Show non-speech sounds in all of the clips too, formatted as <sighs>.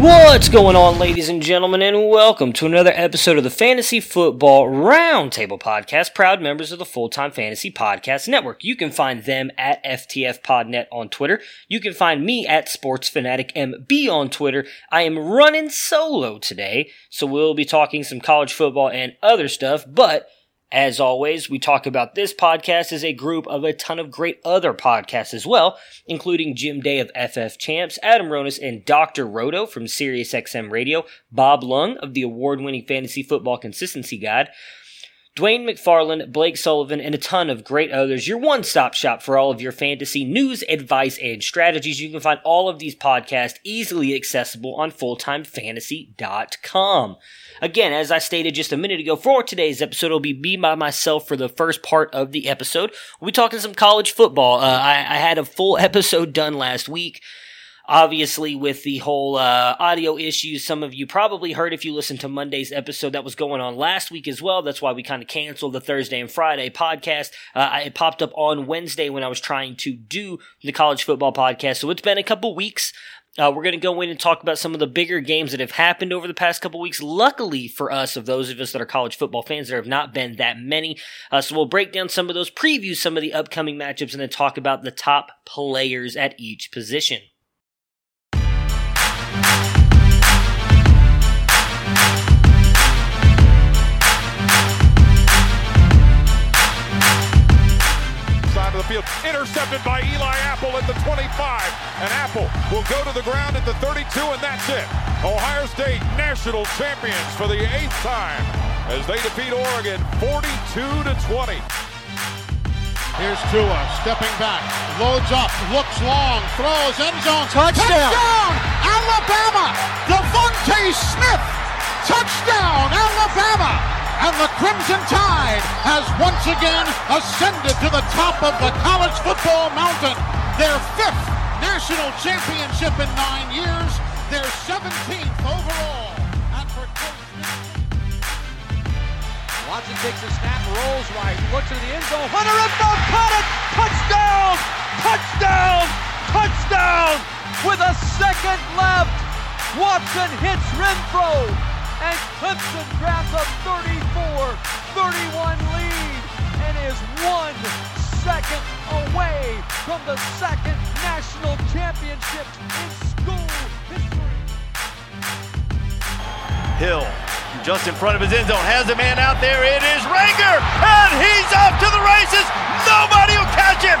What's going on, ladies and gentlemen, and welcome to another episode of the Fantasy Football Roundtable Podcast, proud members of the Full Time Fantasy Podcast Network. You can find them at FTF Podnet on Twitter. You can find me at Sports Fanatic MB on Twitter. I am running solo today, so we'll be talking some college football and other stuff, but as always, we talk about this podcast as a group of a ton of great other podcasts as well, including Jim Day of FF Champs, Adam Ronis, and Dr. Roto from SiriusXM Radio, Bob Lung of the award winning Fantasy Football Consistency Guide, Dwain McFarland, Blake Sullivan, and a ton of great others. Your one stop shop for all of your fantasy news, advice, and strategies. You can find all of these podcasts easily accessible on fulltimefantasy.com. Again, as I stated just a minute ago, for today's episode, it'll be me by myself for the first part of the episode. We'll be talking some college football. Uh, I, I had a full <laughs> episode done last week obviously with the whole uh, audio issues some of you probably heard if you listened to monday's episode that was going on last week as well that's why we kind of canceled the thursday and friday podcast uh, it popped up on wednesday when i was trying to do the college football podcast so it's been a couple weeks uh, we're going to go in and talk about some of the bigger games that have happened over the past couple weeks. Luckily for us, of those of us that are college football fans, there have not been that many. Uh, so we'll break down some of those, preview some of the upcoming matchups, and then talk about the top players at each position. Side of the field. Intercepted by Eli Apple at the 25. And Apple will go to the ground at the 32, and that's it. Ohio State national champions for the eighth time as they defeat Oregon 42 to 20. Here's Tua stepping back, loads up, looks long, throws end zone. Touchdown. Touchdown! Alabama! DeVonta Smith! Touchdown, Alabama! And the Crimson Tide has once again ascended to the top of the college football mountain. Their fifth national championship in nine years, their 17th overall. Watson takes a snap, rolls right, looks into the end zone. Hunter front, caught it! Touchdown! Touchdown! Touchdown! With a second left, Watson hits Renfrow, and Clemson grabs a 34-31 lead and is one second away from the second national championship in school history. Hill, just in front of his end zone, has a man out there. It is Ranger, and he's off to the races. Nobody will catch him.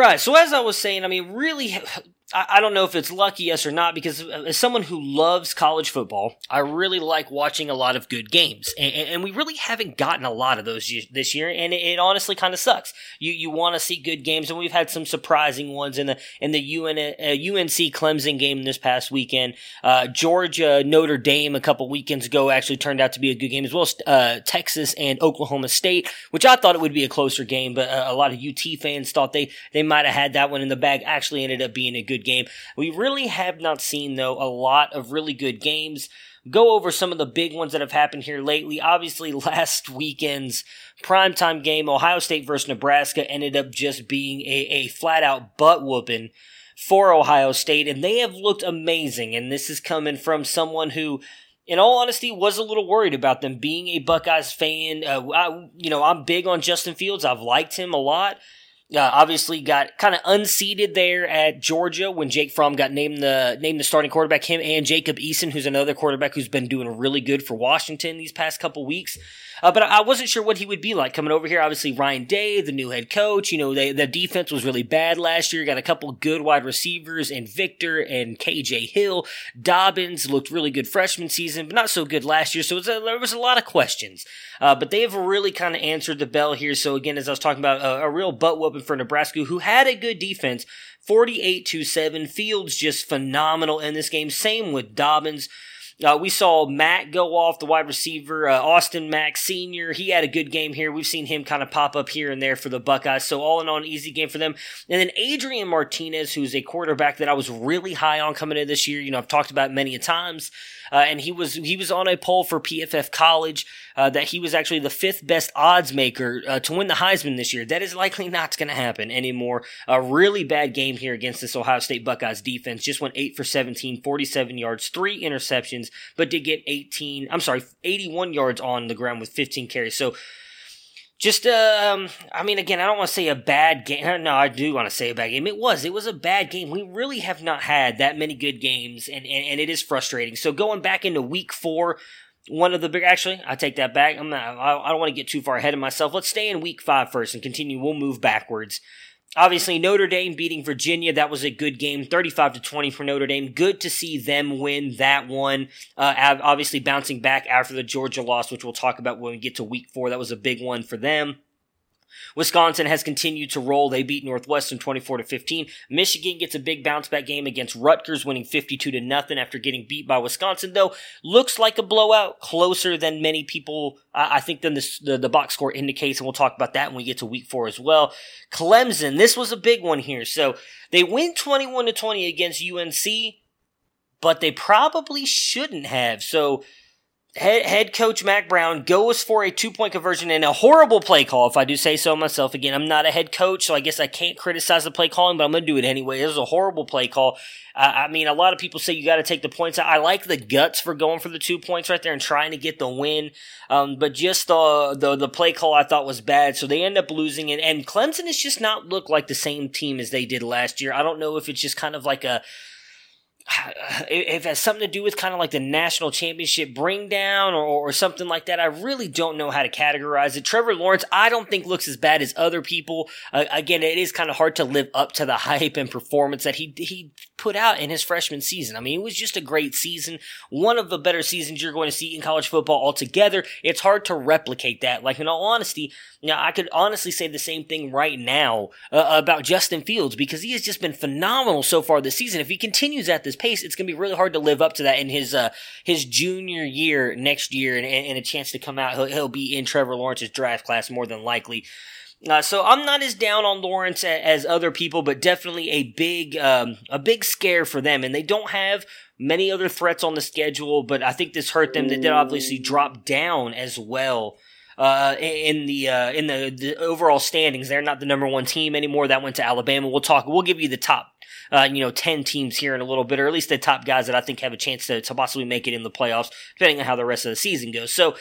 Right. So as I was saying, I mean, really, I, don't know if it's lucky, yes or not, because as someone who loves college football, I really like watching a lot of good games, and, and we really haven't gotten a lot of those this year, and it, it honestly kind of sucks. You you want to see good games, and we've had some surprising ones in the in the UN, uh, UNC Clemson game this past weekend. Uh, Georgia Notre Dame a couple weekends ago actually turned out to be a good game as well. as Uh, Texas and Oklahoma State, which I thought it would be a closer game, but uh, a lot of UT fans thought they they might have had that one in the bag. Actually, ended up being a good game. We really have not seen though a lot of really good games. Go over some of the big ones that have happened here lately. Obviously, <laughs> last weekend's primetime game, Ohio State versus Nebraska, ended up just being a, a flat out butt whooping for Ohio State, and they have looked amazing. And this is coming from someone who in all honesty, was a little worried about them being a Buckeyes fan. Uh, I, you know, I'm big on Justin Fields. I've liked him a lot. Uh, obviously, got kind of unseated there at Georgia when Jake Fromm got named the named the starting quarterback. Him and Jacob Eason, who's another quarterback who's been doing really good for Washington these past couple weeks. Uh, but I wasn't sure what he would be like coming over here. Obviously, Ryan Day, the new head coach. You know, they, the defense was really bad last year. Got a couple good wide receivers and Victor and KJ Hill. Dobbins looked really good freshman season, but not so good last year. So was a, there was a lot of questions. Uh, but they have really kind of answered the bell here. So again, as I was talking about, a, a real butt whooping for Nebraska, who had a good defense. 48 to 7. Fields just phenomenal in this game. Same with Dobbins. Uh, we saw Matt go off, the wide receiver, uh, Austin Mack Sr. He had a good game here. We've seen him kind of pop up here and there for the Buckeyes. So, all in all, an easy game for them. And then Adrian Martinez, who's a quarterback that I was really high on coming in this year. You know, I've talked about many a times. Uh, and he was he was on a poll for PFF College uh, that he was actually the fifth best odds maker uh, to win the Heisman this year. That is likely not going to happen anymore. A really bad game here against this Ohio State Buckeyes defense. Just went eight for 17, 47 yards, three interceptions, but did get 18. I'm sorry, 81 yards on the ground with 15 carries. So just um i mean again i don't want to say a bad game <laughs> no i do want to say a bad game it was it was a bad game we really have not had that many good games and and, and it is frustrating so going back into week four one of the big actually i take that back i'm not i, don't want to get too far ahead of myself let's stay in week five first and continue we'll move backwards Obviously, Notre Dame beating Virginia, that was a good game, 35 to 20 for Notre Dame. Good to see them win that one. Uh, obviously, bouncing back after the Georgia loss, which we'll talk about when we get to week four. That was a big one for them. Wisconsin has continued to roll. They beat Northwestern 24 to 15. Michigan gets a big bounce back game against Rutgers, winning 52 to nothing after getting beat by Wisconsin. Though looks like a blowout, closer than many people I think than the the box score indicates, and we'll talk about that when we get to week four as well. Clemson, this was a big one here. So they win 21 to 20 against UNC, but they probably shouldn't have. So head, head coach Mack Brown goes for a two point conversion and a horrible play call, if I do say so myself. Again, I'm not a head coach, so I guess I can't criticize the play calling, but I'm going to do it anyway. It was a horrible play call. Uh, I mean, a lot of people say you got to take the points. I like the guts for going for the two points right there and trying to get the win. Um, but just the, the, the play call I thought was bad. So they end up losing it. And Clemson has just not looked like the same team as they did last year. I don't know if it's just kind of like a, <sighs> if it has something to do with kind of like the national championship bring down or, or something like that. I really don't know how to categorize it. Trevor Lawrence, I don't think looks as bad as other people. Uh, again, it is kind of hard to live up to the <laughs> hype and performance that he he put out in his freshman season. I mean, it was just a great season, one of the better seasons you're going to see in college football altogether. It's hard to replicate that. Like in all honesty, now I could honestly say the same thing right now uh, about Justin Fields because he has just been phenomenal so far this season. If he continues at this pace, it's going to be really hard to live up to that in his uh, his junior year next year and, and, a chance to come out. He'll, he'll be in Trevor Lawrence's draft class more than likely. Uh, so I'm not as down on Lawrence as, other people, but definitely a big um, a big scare for them, and they don't have many other threats on the schedule. But I think this hurt them. They did obviously drop down as well. Uh, in the uh, in the, the overall standings, they're not the number one team anymore. That went to Alabama. We'll talk. We'll give you the top uh, you know, 10 teams here in a little bit, or at least the top guys that I think have a chance to, to possibly make it in the playoffs, depending on how the rest of the season goes. So,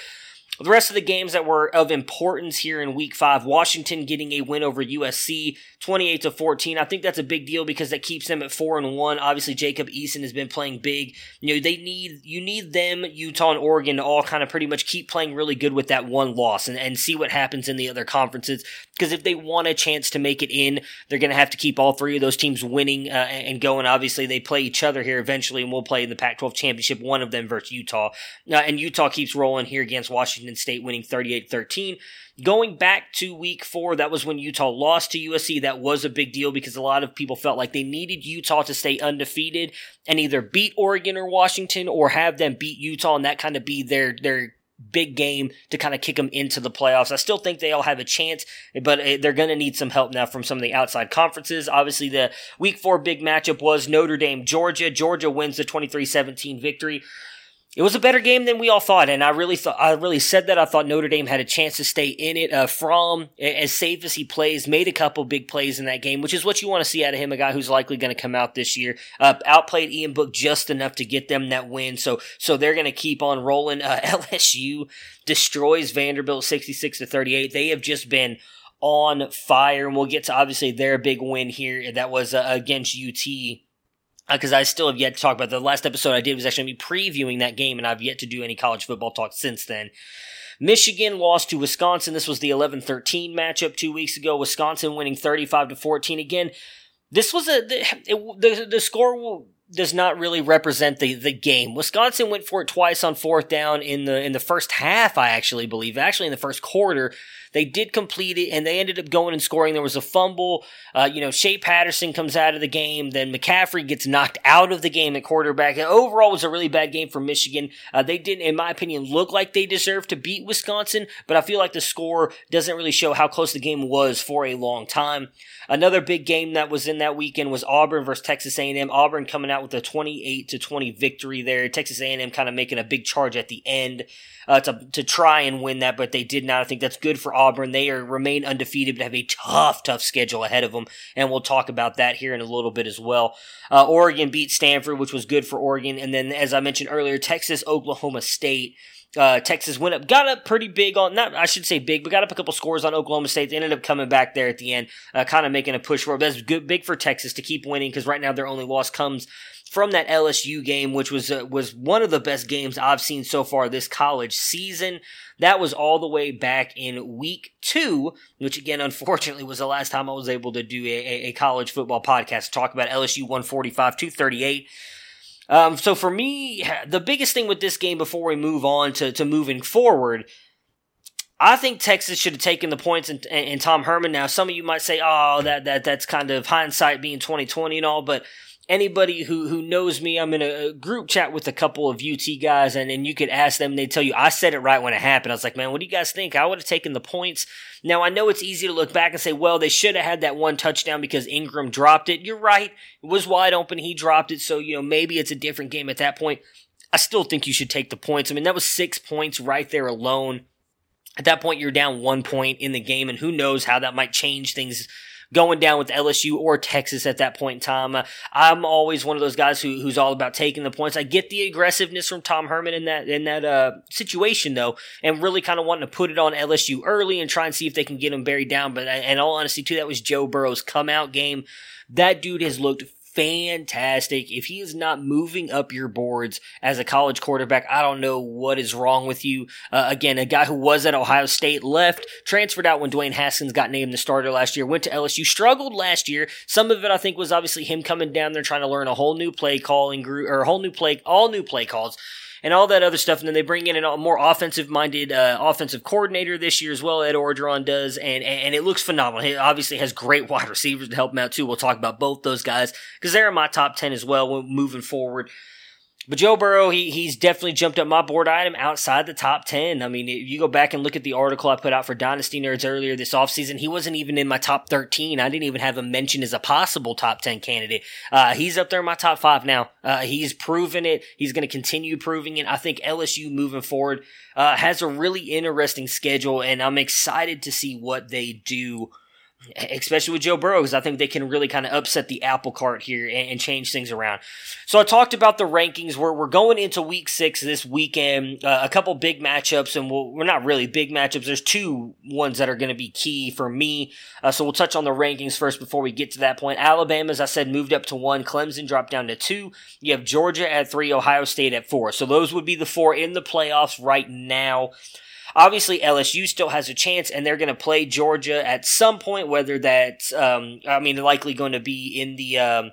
the rest of the games that were of importance here in week five, Washington getting a win over USC, 28 to 14. I think that's a big deal because that keeps them at four and one. Obviously, Jacob Eason has been playing big. You know, they need, you need them, Utah and Oregon to all kind of pretty much keep playing really good with that one loss and, and see what happens in the other conferences. Because if they want a chance to make it in, they're going to have to keep all three of those teams winning uh, and going. Obviously, they play each other here eventually, and we'll play in the Pac 12 championship, one of them versus Utah. Uh, and Utah keeps rolling here against Washington. Washington State winning 38 13. Going back to week four, that was when Utah lost to USC. That was a big deal because a lot of people felt like they needed Utah to stay undefeated and either beat Oregon or Washington or have them beat Utah and that kind of be their, their big game to kind of kick them into the playoffs. I still think they all have a chance, but eh, they're going to need some help now from some of the outside conferences. Obviously, the week four big matchup was Notre Dame, Georgia. Georgia wins the 23 17 victory. It was a better game than we all thought, and I really thought I really said that I thought Notre Dame had a chance to stay in it. Uh, Fromm, as safe as he plays, made a couple big plays in that game, which is what you want to see out of him. A guy who's likely going to come out this year, uh, outplayed Ian Book just enough to get them that win. So so they're going to keep on rolling. Uh, <laughs> LSU destroys Vanderbilt sixty six to thirty eight. They have just been on fire, and we'll get to obviously their big win here. That was uh, against UT because uh, I still have yet to talk about the last episode I did was actually me previewing that game, and I've yet to do any college football talk since then. Michigan lost to Wisconsin. This was the 11-13 matchup two weeks ago. Wisconsin winning 35 to 14. Again, this was a the, it, the, the score does not really represent the, the game. Wisconsin went for it twice on fourth down in the in the first half. I actually believe, actually in the first quarter. They did complete it, and they ended up going and scoring. There was a fumble. Uh, you know, Shea Patterson comes out of the game. Then McCaffrey gets knocked out of the game at quarterback. And overall, was a really bad game for Michigan. Uh, they didn't, in my opinion, look like they deserved to beat Wisconsin, but I feel like the score doesn't really show how close the game was for a long time. Another big game that was in that weekend was Auburn versus Texas A&M. Auburn coming out with a 28 to 20 victory there. Texas A&M kind of making a big charge at the end uh, to to try and win that, but they did not. I think that's good for Auburn. They are remain undefeated, but have a tough, tough schedule ahead of them, and we'll talk about that here in a little bit as well. Uh, Oregon beat Stanford, which was good for Oregon, and then as I mentioned earlier, Texas, Oklahoma State. Uh, Texas went up, got up pretty big on, not, I should say big, but got up a couple scores on Oklahoma State. They ended up coming back there at the end, uh, kind of making a push for it. That's good, big for Texas to keep winning because right now their only loss comes from that LSU game, which was uh, was one of the best games I've seen so far this college season. That was all the way back in week two, which again, unfortunately, was the last time I was able to do a, a college football podcast. Talk about LSU 145, 238. Um, so for me, the biggest thing with this game before we move on to, to moving forward, I think Texas should have taken the points and, and Tom Herman. Now, some of you might say, "Oh, that that that's kind of hindsight being 2020 and all," but anybody who who knows me, I'm in a, group chat with a couple of UT guys, and, and you could ask them, they tell you I said it right when it happened. I was like, man, what do you guys think? I would have taken the points. Now I know it's easy to look back and say, well, they should have had that one touchdown because Ingram dropped it. You're right; it was wide open. He dropped it, so you know maybe it's a different game at that point. I still think you should take the points. I mean, that was six points right there alone. At that point, you're down one point in the game, and who knows how that might change things going down with LSU or Texas at that point in time. I'm always one of those guys who, who's all about taking the points. I get the aggressiveness from Tom Herman in that in that uh, situation though, and really kind of wanting to put it on LSU early and try and see if they can get him buried down. But in all honesty, too, that was Joe Burrow's come out game. That dude has looked fantastic. If he is not moving up your boards as a college quarterback, I don't know what is wrong with you. Uh, again, a guy who was at Ohio State left, transferred out when Dwayne Haskins got named the starter last year, went to LSU, struggled last year. Some of it, I think, was obviously him coming down there trying to learn a whole new play calling group or a whole new play, all new play calls and all that other stuff. And then they bring in a more offensive minded uh, offensive coordinator this year as well. Ed Orgeron does, and and it looks phenomenal. He obviously has great wide receivers to help him out too. We'll talk about both those guys because they're in my top ten as well moving forward. But Joe Burrow, he he's definitely jumped up my board item outside the top 10. I mean, if you go back and look at the article I put out for Dynasty Nerds earlier this offseason, he wasn't even in my top 13. I didn't even have him mentioned as a possible top 10 candidate. Uh, he's up there in my top five now. Uh, he's proven it. He's going to continue proving it. I think LSU moving forward uh, has a really interesting schedule, and I'm excited to see what they do especially with Joe Burrow, because I think they can really kind of upset the apple cart here and, and, change things around. So I talked about the rankings. Where we're going into Week Six this weekend. Uh, a couple big matchups, and we we are not really big matchups. There's two ones that are going to be key for me. Uh, so we'll touch on the rankings first before we get to that point. Alabama, as I said, moved up to one. Clemson dropped down to two. You have Georgia at three. Ohio State at four. So those would be the four in the playoffs right now. Obviously, LSU still has a chance, and they're going to play Georgia at some point. Whether that's, um, I mean, likely going to be in the. Um,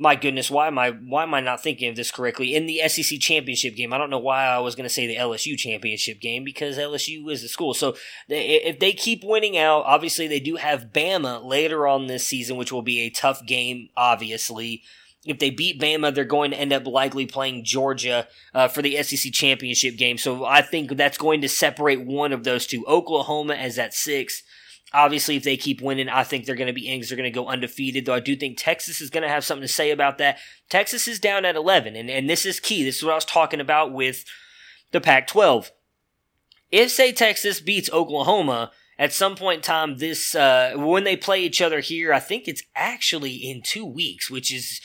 my goodness, why am I why am I not thinking of this correctly? In the SEC championship game, I don't know why I was going to say the LSU championship game because LSU is the school. So if they keep winning out, obviously they do have Bama later on this season, which will be a tough game. Obviously, if they beat Bama, they're going to end up likely playing Georgia uh, for the SEC championship game. So I think that's going to separate one of those two. Oklahoma as at six, Obviously, if they keep winning, I think they're going to be Ings. They're going to go undefeated, though I do think Texas is going to have something to say about that. Texas is down at 11, and, and this is key. This is what I was talking about with the Pac 12. If, say, Texas beats Oklahoma, at some point in time, this, uh, when they play each other here, I think it's actually in two weeks, which is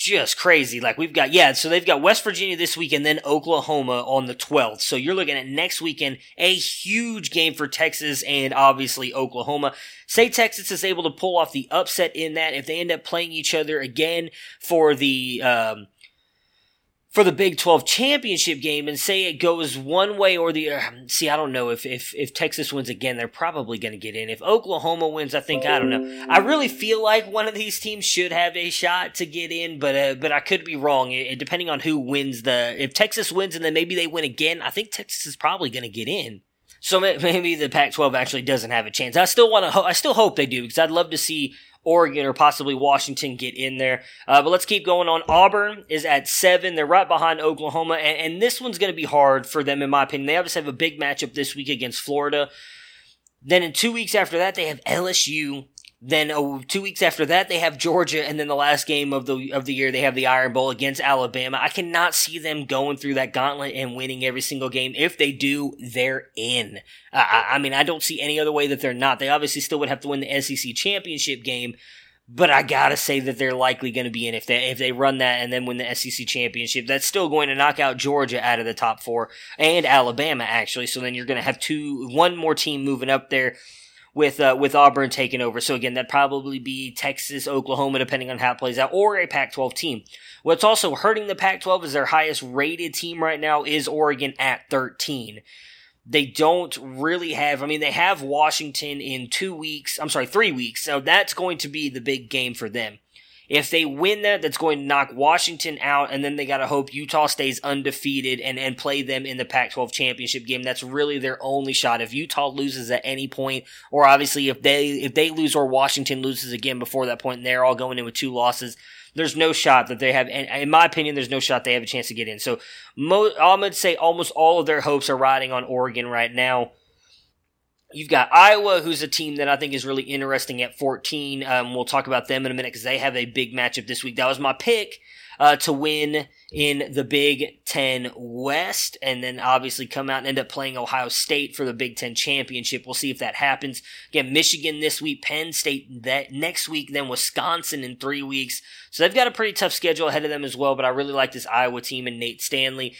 just crazy. Like we've got, yeah, so they've got West Virginia this week and then Oklahoma on the 12th. So you're looking at next weekend, a huge game for Texas and obviously Oklahoma. Say Texas is able to pull off the upset in that if they end up playing each other again for the, um, for the Big 12 championship game and say it goes one way or the other. See, I don't know if, if, if Texas wins again, they're probably going to get in. If Oklahoma wins, I think, I don't know. I really feel like one of these teams should have a shot to get in, but, uh, but I could be wrong. It, depending on who wins the, if Texas wins and then maybe they win again, I think Texas is probably going to get in. So maybe the Pac-12 actually doesn't have a chance. I still want to, ho- I still hope they do because I'd love to see Oregon or possibly Washington get in there. Uh, but let's keep going on. Auburn is at seven. They're right behind Oklahoma, and, and this one's going to be hard for them, in my opinion. They obviously have a big matchup this week against Florida. Then in two weeks after that, they have LSU. Then oh, two weeks after that, they have Georgia, and then the last game of the of the year, they have the Iron Bowl against Alabama. I cannot see them going through that gauntlet and winning every single game. If they do, they're in. Uh, I, I mean, I don't see any other way that they're not. They obviously still would have to win the SEC championship game, but I gotta say that they're likely going to be in if they if they run that and then win the SEC championship. That's still going to knock out Georgia out of the top four and Alabama actually. So then you're going to have two one more team moving up there with uh, with Auburn taking over. So again, that'd probably be Texas, Oklahoma, depending on how it plays out, or a Pac-12 team. What's also hurting the Pac-12 is their highest rated team right now is Oregon at 13. They don't really have. I mean, they have Washington in two weeks. I'm sorry, three weeks. So that's going to be the big game for them. If they win that, that's going to knock Washington out, and then they got to hope Utah stays undefeated and, and play them in the Pac 12 championship game. That's really their only shot. If Utah loses at any point, or obviously if they if they lose or Washington loses again before that point, and they're all going in with two losses, there's no shot that they have. In my opinion, there's no shot they have a chance to get in. So mo- I'm going to say almost all of their hopes are riding on Oregon right now. You've got Iowa, who's a team that I think is really interesting at 14. Um, we'll talk about them in a minute because they have a big matchup this week. That was my pick uh, to win in the Big Ten West, and then obviously come out and end up playing Ohio State for the Big Ten championship. We'll see if that happens. Again, Michigan this week, Penn State that next week, then Wisconsin in three weeks. So they've got a pretty tough schedule ahead of them as well. But I really like this Iowa team and Nate Stanley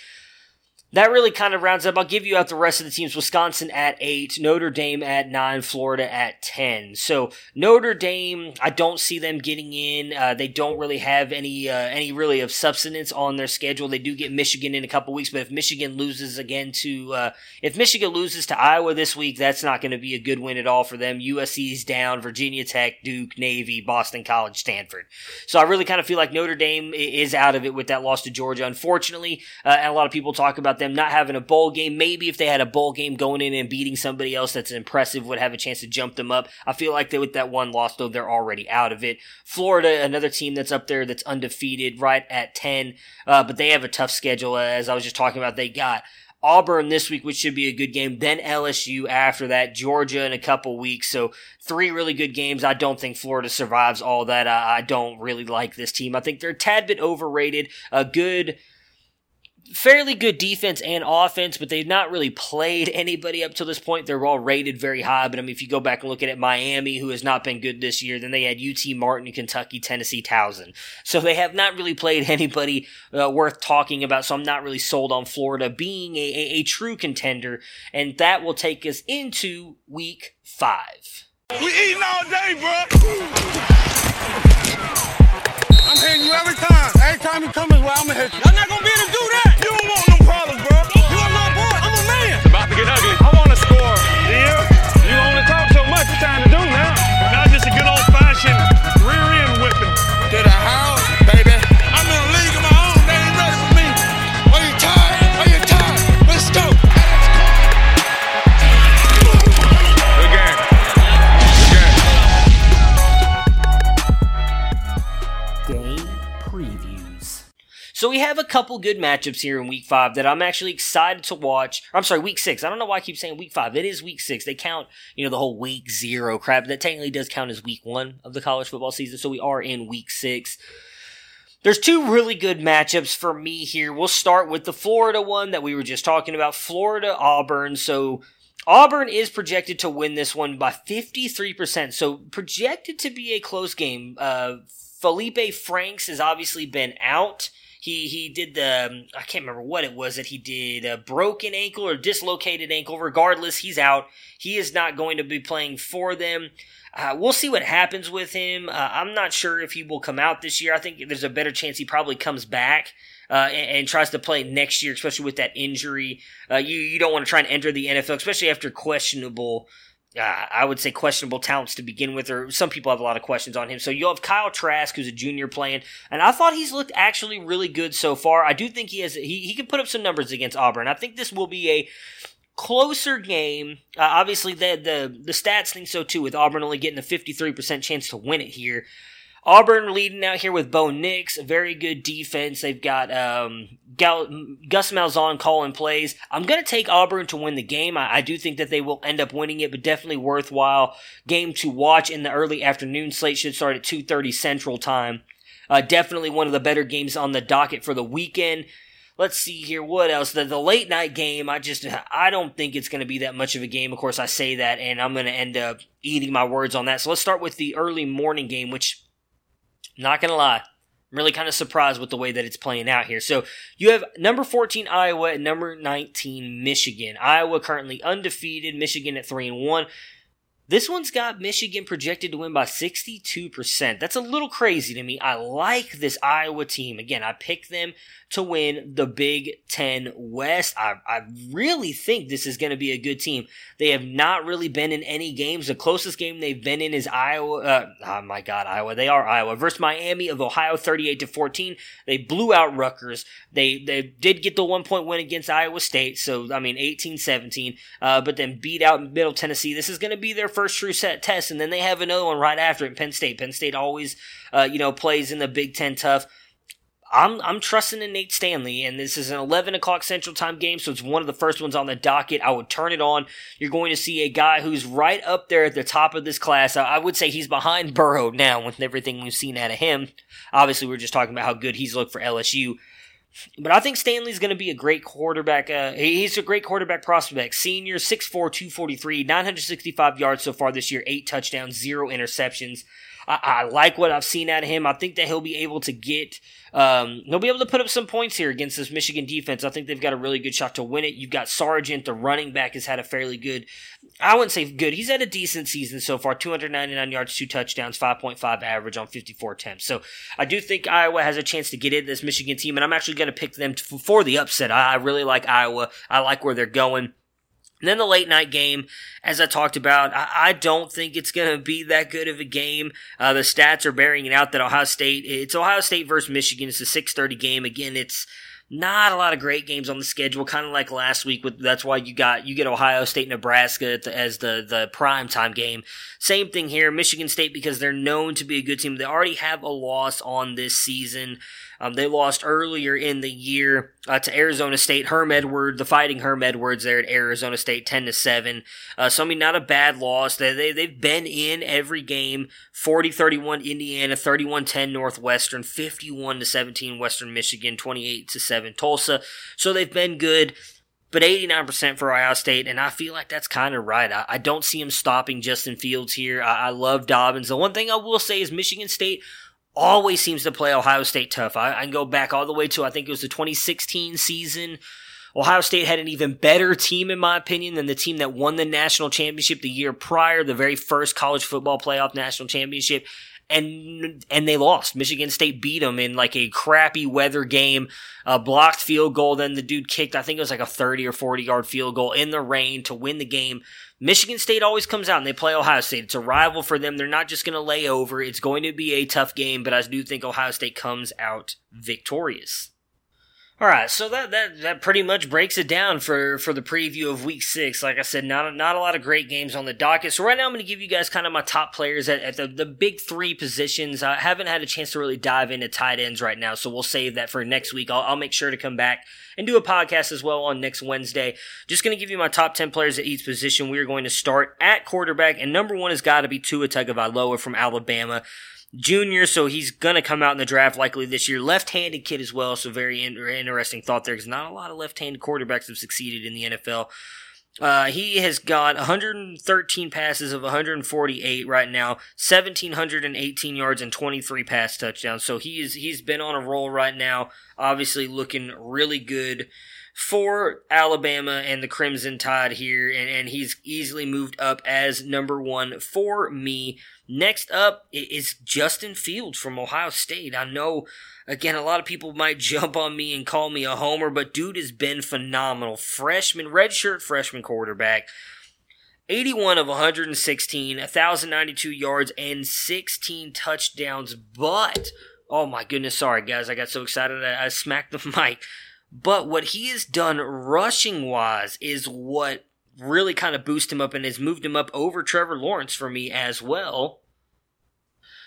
that really kind of rounds up. I'll give you out the rest of the teams. Wisconsin at eight, Notre Dame at nine, Florida at ten. So Notre Dame, I don't see them getting in. Uh, they don't really have any uh, any really of substance on their schedule. They do get Michigan in a couple weeks, but if Michigan loses again to uh, if Michigan loses to Iowa this week, that's not going to be a good win at all for them. USC's down, Virginia Tech, Duke, Navy, Boston College, Stanford. So I really kind of feel like Notre Dame is out of it with that loss to Georgia. Unfortunately, uh, and a lot of people talk about them not having a bowl game. Maybe if they had a bowl game going in and beating somebody else that's impressive would have a chance to jump them up. I feel like they, with that one loss though, they're already out of it. Florida, another team that's up there that's undefeated, right at 10, uh, but they have a tough schedule. As I was just talking about, they got Auburn this week, which should be a good game. Then LSU after that, Georgia in a couple weeks. So three really good games. I don't think Florida survives all that. I, I don't really like this team. I think they're a tad bit overrated. A good fairly good defense and offense, but they've not really played <laughs> anybody up to this point. They're all rated very high, but I mean, if you go back and look at it, Miami, who has not been good this year, then they had UT Martin, Kentucky, Tennessee, Towson. So they have not really played <laughs> anybody uh, worth talking about. So I'm not really sold on Florida being a, a, a true contender, and that will take us into week five. We eating all day, bro. Hitting you every time. Every time you come is where I'm gonna hit you. I'm not gonna be able to do that. You don't want no problems, bro. So we have a couple good matchups here in week five that I'm actually excited to watch. I'm sorry, week six. I don't know why I keep saying week five. It is week six. They count, you know, the whole week zero crap. That technically does count as week one of the college football season. So we are in week six. There's two really good matchups for me here. We'll start with the Florida one that we were just talking about. Florida Auburn. So Auburn is projected to win this one by 53%. So projected to be a close game. Uh, Felipe Franks has obviously been out. He he did the um, I can't remember what it was that he did a broken ankle or dislocated ankle. Regardless, he's out. He is not going to be playing for them. Uh, we'll see what happens with him. Uh, I'm not sure if he will come out this year. I think there's a better chance he probably comes back uh, and, and, tries to play next year, especially with that injury. Uh, you you don't want to try and enter the NFL, especially after questionable. Uh, I would say questionable talents to begin with, or some people have a lot of questions on him. So you'll have Kyle Trask, who's a junior playing, and I thought he's looked actually really good so far. I do think he has he, he can put up some numbers against Auburn. I think this will be a closer game. Uh, obviously, the, the the stats think so too, with Auburn only getting a 53% chance to win it here. Auburn leading out here with Bo Nix, very good defense. They've got um, Gal- Gus Malzahn calling plays. I'm going to take Auburn to win the game. I-, I do think that they will end up winning it, but definitely worthwhile game to watch in the early afternoon slate. Should start at 2:30 Central Time. Uh, definitely one of the better games on the docket for the weekend let's see here what else the, the late night game i just i don't think it's going to be that much of a game of course i say that and i'm going to end up eating my words on that so let's start with the early morning game which not to lie. I'm really kind of surprised with the way that it's playing out here. So you have number 14 iowa and number 19 michigan. Iowa currently undefeated michigan at 3 and 1 this one's got Michigan projected to win by 62%. That's a little crazy to me. I like this Iowa team. Again, I picked them to win the Big Ten West. I, I really think this is going to be a good team. They have not really been in any games. The closest game they've been in is Iowa. Uh, oh my God, Iowa. They are Iowa versus Miami of Ohio, 38 to 14. They blew out Rutgers. They they did get the one point win against Iowa State. So I mean, 18-17. Uh, but then beat out Middle Tennessee. This is going to be their first true set test, and then they have another one right after it. Penn State. Penn State always, uh, you know, plays in the Big Ten tough. I'm I'm trusting in Nate Stanley, and this is an 11 o'clock Central Time game, so it's one of the first ones on the docket. I would turn it on. You're going to see a guy who's right up there at the top of this class. I, I would say he's behind Burrow now with everything we've seen out of him. Obviously, we are just talking about how good he's looked for LSU. But I think Stanley's going to be a great quarterback. Uh, he's a great quarterback prospect. Senior, 6'4", 243, 965 yards so far this year, 8 touchdowns, 0 interceptions. I, I, like what I've seen out of him. I think that he'll be able to get, um, he'll be able to put up some points here against this Michigan defense. I think they've got a really good shot to win it. You've got Sargent, the running back, has had a fairly good, I wouldn't say good. He's had a decent season so far 299 yards, two touchdowns, 5.5 average on 54 attempts. So I do think Iowa has a chance to get in this Michigan team, and I'm actually going to pick them for the upset. I, really like Iowa. I like where they're going. And then the late night game, as I talked about, I, I don't think it's going to be that good of a game. Uh, the stats are bearing it out that Ohio State, it's Ohio State versus Michigan. It's a 630 game. Again, it's not a lot of great games on the schedule, kind of like last week. With that's why you got you get Ohio State, Nebraska as the the prime time game. Same thing here, Michigan State because they're known to be a good team. They already have a loss on this season. Um, they lost earlier in the year uh, to Arizona State. Herm Edwards, the Fighting Herm Edwards, there at Arizona State, ten to seven. Uh, so I mean, not a bad loss. They, they they've been in every game. 40-31 Indiana, 31-10 Northwestern, 51 to 17 Western Michigan, 28 to seven Tulsa. So they've been good but 89% for Ohio State, and I feel like that's kind of right. I, I, don't see him stopping Justin Fields here. I, I, love Dobbins. The one thing I will say is Michigan State always seems to play Ohio State tough. I, I can go back all the way to I think it was the 2016 season. Ohio State had an even better team, in my opinion, than the team that won the national championship the year prior, the very first college football playoff national championship. And, and they lost. Michigan State beat them in like a crappy weather game, a blocked field goal. Then the dude kicked, I think it was like a 30 or 40 yard field goal in the rain to win the game. Michigan State always comes out and they play Ohio State. It's a rival for them. They're not just going to lay over. It's going to be a tough game, but I do think Ohio State comes out victorious. All right, so that, that that pretty much breaks it down for for the preview of Week Six. Like I said, not not a lot of great games on the docket. So right now, I'm going to give you guys kind of my top players at, at the the big three positions. I haven't had a chance to really dive into tight ends right now, so we'll save that for next week. I'll, I'll make sure to come back and do a podcast as well on next Wednesday. Just going to give you my top ten players at each position. We are going to start at quarterback, and number one has got to be Tua Tagovailoa from Alabama junior, so he's going to come out in the draft likely this year. Left-handed kid as well, so very in- interesting thought there because not a lot of left-handed quarterbacks have succeeded in the NFL. Uh, he has got 113 passes of 148 right now, 1718 yards and 23 pass touchdowns. So he is he's been on a roll right now. Obviously looking really good for Alabama and the Crimson Tide here, and, and he's easily moved up as number one for me. Next up is Justin Fields from Ohio State. I know, again, a lot of people might <laughs> jump on me and call me a homer, but dude has been phenomenal. Freshman, redshirt freshman quarterback. 81 of 116, 1,092 yards, and 16 touchdowns. But, oh my goodness, sorry guys, I got so excited I, I smacked the <laughs> mic. But what he has done rushing wise is what really kind of boosted him up and has moved him up over Trevor Lawrence for me as well.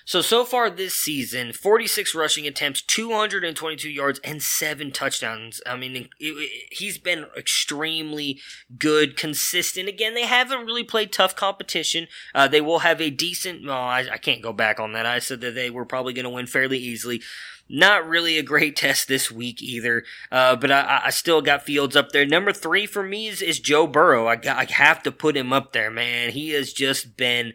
So, so far this season, 46 rushing attempts, 222 yards, and seven touchdowns. I mean, it, it, he's been extremely good, consistent. Again, they haven't really played tough competition. Uh, they will have a decent, well, I, I can't go back on that. I said that they were probably going to win fairly easily. Not really a great <laughs> test this week either, uh, but I, I, still got Fields up there. Number three for me is, is Joe Burrow. I, got, I have to put him up there, man. He has just been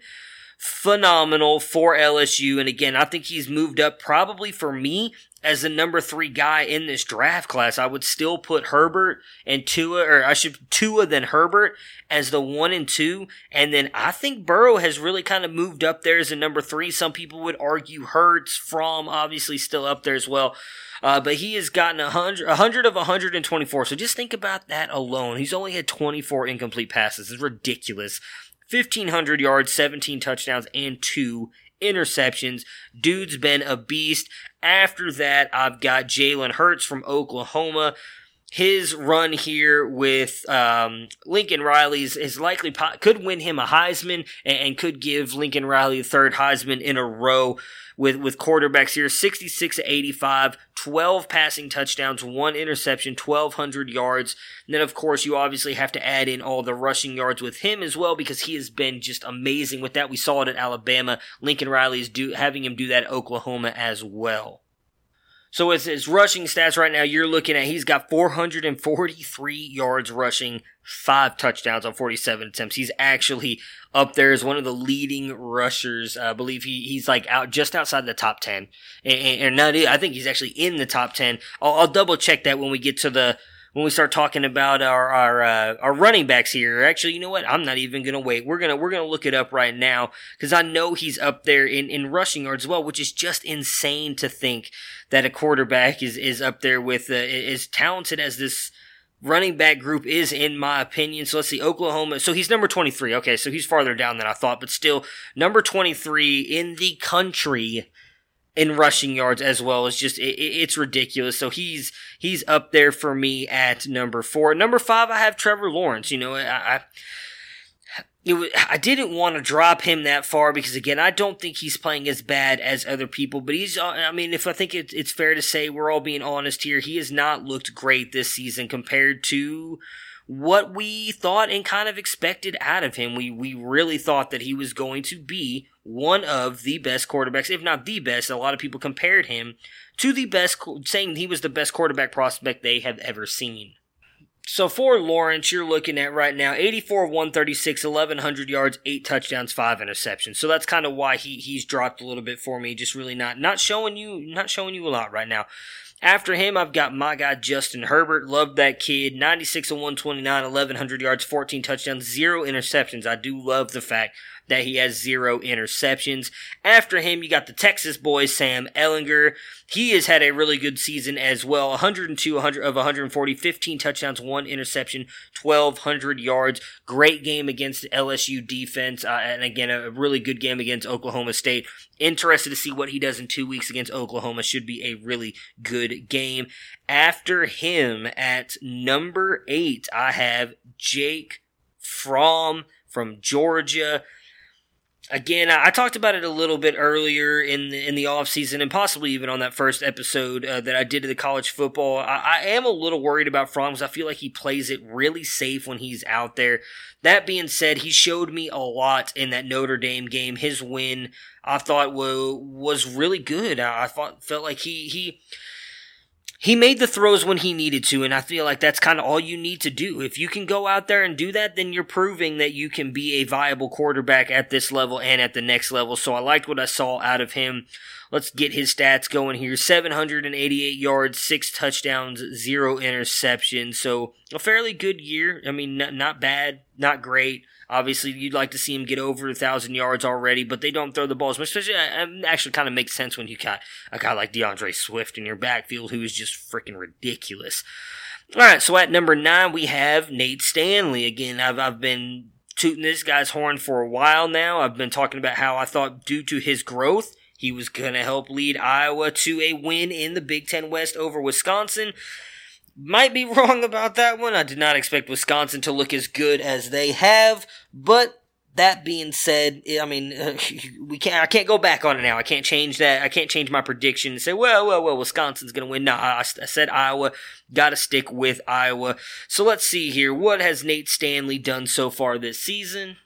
phenomenal for LSU. And again, I think he's moved up probably for me as the number three guy in this draft class. I would still put Herbert and Tua, or I should Tua then Herbert as the one and two. And then I think Burrow has really kind of moved up there as a number three. Some people would argue Hurts from obviously still up there as well. Uh, but he has gotten a 100, a 100 of 124. So just think about that alone. He's only had 24 incomplete passes. It's ridiculous. 1,500 yards, 17 touchdowns, and two interceptions. Dude's been a beast. After that, I've got Jalen Hurts from Oklahoma. His run here with um, Lincoln Riley's is likely po- could win him a Heisman and, and could give Lincoln Riley the third Heisman in a row with, with quarterbacks here 66 to 85, 12 passing touchdowns, one interception, 1,200 yards. And then, of course, you obviously have to add in all the rushing yards with him as well because he has been just amazing with that. We saw it at Alabama. Lincoln Riley is do, having him do that at Oklahoma as well. So with his rushing stats right now, you're looking at he's got 443 yards rushing, five touchdowns on 47 attempts. He's actually up there as one of the leading rushers. I believe he, he's like out just outside the top 10. And, and not, I think he's actually in the top 10. I'll, I'll double check that when we get to the when we start talking about our our uh, our running backs here. Actually, you know what? I'm not even gonna wait. We're gonna we're gonna look it up right now because I know he's up there in in rushing yards as well, which is just insane to think that a quarterback is is up there with uh, as talented as this running back group is in my opinion. So let's see, Oklahoma. So he's number 23. Okay, so he's farther down than I thought, but still number 23 in the country in rushing yards as well. It's just it, it's ridiculous. So he's he's up there for me at number four. Number five, I have Trevor Lawrence. You know, I. I was, I didn't want to drop him that far because again, I don't think he's playing as bad as other people. But he's, uh, I mean, if I think it, it's fair to say we're all being honest here, he has not looked great this season compared to what we thought and kind of expected out of him. We we really thought that he was going to be one of the best quarterbacks, if not the best. A lot of people compared him to the best, saying he was the best quarterback prospect they have ever seen. So for Lawrence, you're looking at right now 84 136, 1100 yards, 8 touchdowns, 5 interceptions. So that's kind of why he he's dropped a little bit for me, just really not not showing you not showing you a lot right now. After him, I've got my guy Justin Herbert. Loved that kid. 96 and 129, 1100 yards, 14 touchdowns, 0 interceptions. I do love the fact that he has zero interceptions. After him, you got the Texas boy, Sam Ehlinger. He has had a really good season as well. 102 100 of 140, 15 touchdowns, one interception, 1,200 yards. Great game against LSU defense. Uh, and again, a really good game against Oklahoma State. Interested to see what he does in two weeks against Oklahoma. Should be a really good game. After him at number eight, I have Jake Fromm from Georgia again, I talked about it a little bit earlier in the, in the off season, and possibly even on that first episode uh, that I did of the college football. I, I am a little worried about because I feel like he plays it really safe when he's out there. That being said, he showed me a lot in that Notre Dame game. His win, I thought, was was really good. I, I thought felt like he he he made the throws when he needed to, and I feel like that's kind of all you need to do. If you can go out there and do that, then you're proving that you can be a viable quarterback at this level and at the next level. So I liked what I saw out of him. Let's get his stats going here 788 yards, six touchdowns, zero interceptions. So a fairly good year. I mean, not, not bad, not great. Obviously, you'd like to see him get over a thousand yards already, but they don't throw the ball as much. Especially, uh, it actually kind of makes sense when you got a guy like D'Andre Swift in your backfield, who is just freaking ridiculous. All right, so at number nine we have Nate Stanley. Again, I've I've been tooting this guy's horn for a while now. I've been talking about how I thought due to his growth, he was going to help lead Iowa to a win in the Big Ten West over Wisconsin. Might be <laughs> wrong about that one. I did not expect Wisconsin to look as good as they have, but that being said, I mean, <laughs> we can't. I can't go back on it now. I can't change that. I can't change my prediction and say, well, well, well, Wisconsin's going to win. No, I, I said Iowa. Got to stick with Iowa. So let's see here. What has Nate Stanley done so far this season?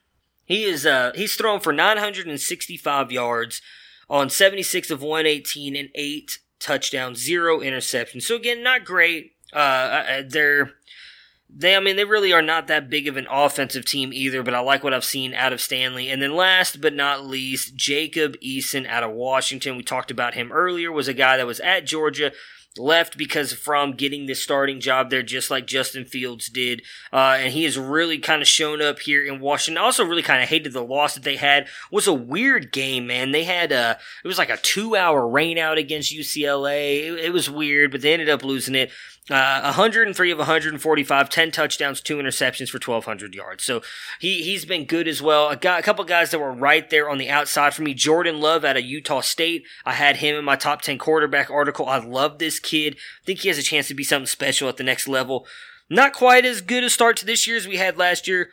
He is. Uh, he's thrown for 965 yards on 76 of 118 and eight touchdowns, zero interceptions. So again, not great. Uh, they're they, I mean, they really are not that big of an offensive team either, but I like what I've seen out of Stanley. And then last but not least, Jacob Eason out of Washington. We talked about him earlier, was a guy that was at Georgia, left because from getting the starting job there, just like Justin Fields did. Uh, and he has really kind of shown up here in Washington. I also really kind of hated the loss that they had. It was a weird game, man. They had a, it was like a two hour rainout against UCLA. It, it was weird, but they ended up losing it. Uh, 103 of 145, 10 touchdowns, two interceptions for 1,200 yards. So he, he's been good as well. A, guy, a couple guys that were right there on the outside for me. Jordan Love out of Utah State. I had him in my top 10 quarterback article. I love this kid. I think he has a chance to be something special at the next level. Not quite as good a start to this year as we had last year.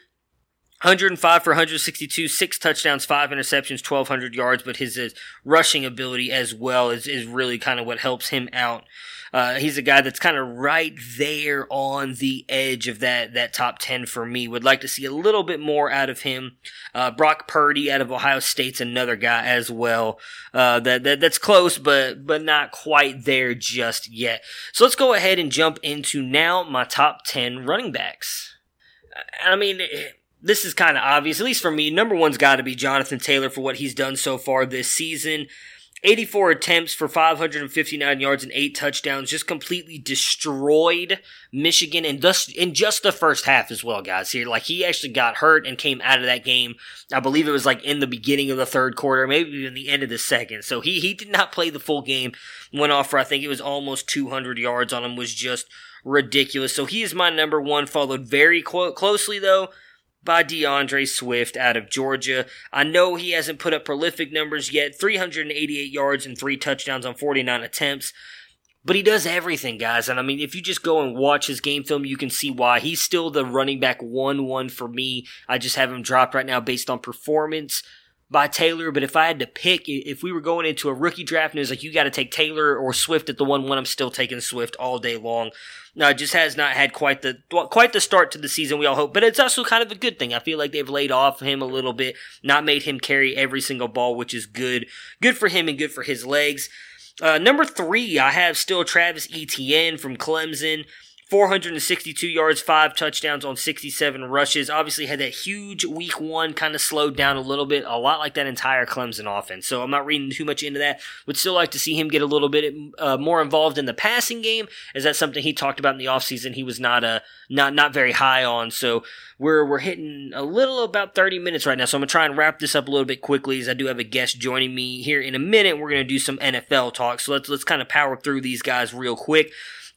105 for 162, six touchdowns, five interceptions, 1,200 yards, but his, his rushing ability as well is, is really kind of what helps him out. Uh, he's a guy that's kind of right there on the edge of that, that top 10 for me. Would like to see a little bit more out of him. Uh, Brock Purdy out of Ohio State's another guy as well. Uh, that, that, that's close, but, but not quite there just yet. So let's go ahead and jump into now my top 10 running backs. I mean, this is kind of obvious, at least for me. Number one's got to be Jonathan Taylor for what he's done so far this season. 84 attempts for 559 yards and eight touchdowns, just completely destroyed Michigan and just in just the first half as well, guys. Here, like he actually got hurt and came out of that game. I believe it was like in the beginning of the third quarter, maybe even the end of the second. So he he did not play the full game. Went off for I think it was almost 200 yards on him. Was just ridiculous. So he is my number one. Followed very clo- closely though by D'Andre Swift out of Georgia. I know he hasn't put up prolific numbers yet 388 yards and three touchdowns on 49 attempts. But he does everything, guys. And I mean, if you just go and watch his game film, you can see why. He's still the running back 1 1 for me. I just have him dropped right now based on performance by Taylor. But if I had to pick, if we were going into a rookie draft and it was like, you got to take Taylor or Swift at the 1 1, I'm still taking Swift all day long. No, just has not had quite the quite the start to the season we all hope, but it's also kind of a good thing. I feel like they've laid off him a little bit, not made him carry every single ball, which is good, good for him and good for his legs. Uh, number three, I have still Travis Etienne from Clemson. 462 yards, five touchdowns on 67 rushes. Obviously, had that huge week one, kind of slowed down a little bit, a lot like that entire Clemson offense. So I'm not reading too much into that. Would still like to see him get a little bit uh, more involved in the passing game, as that's something he talked about in the offseason. He was not a uh, not not very high on. So we're we're hitting a little about 30 minutes right now. So I'm gonna try and wrap this up a little bit quickly, as I do have a guest joining me here in a minute. We're gonna do some NFL talk. So let's let's kind of power through these guys real quick.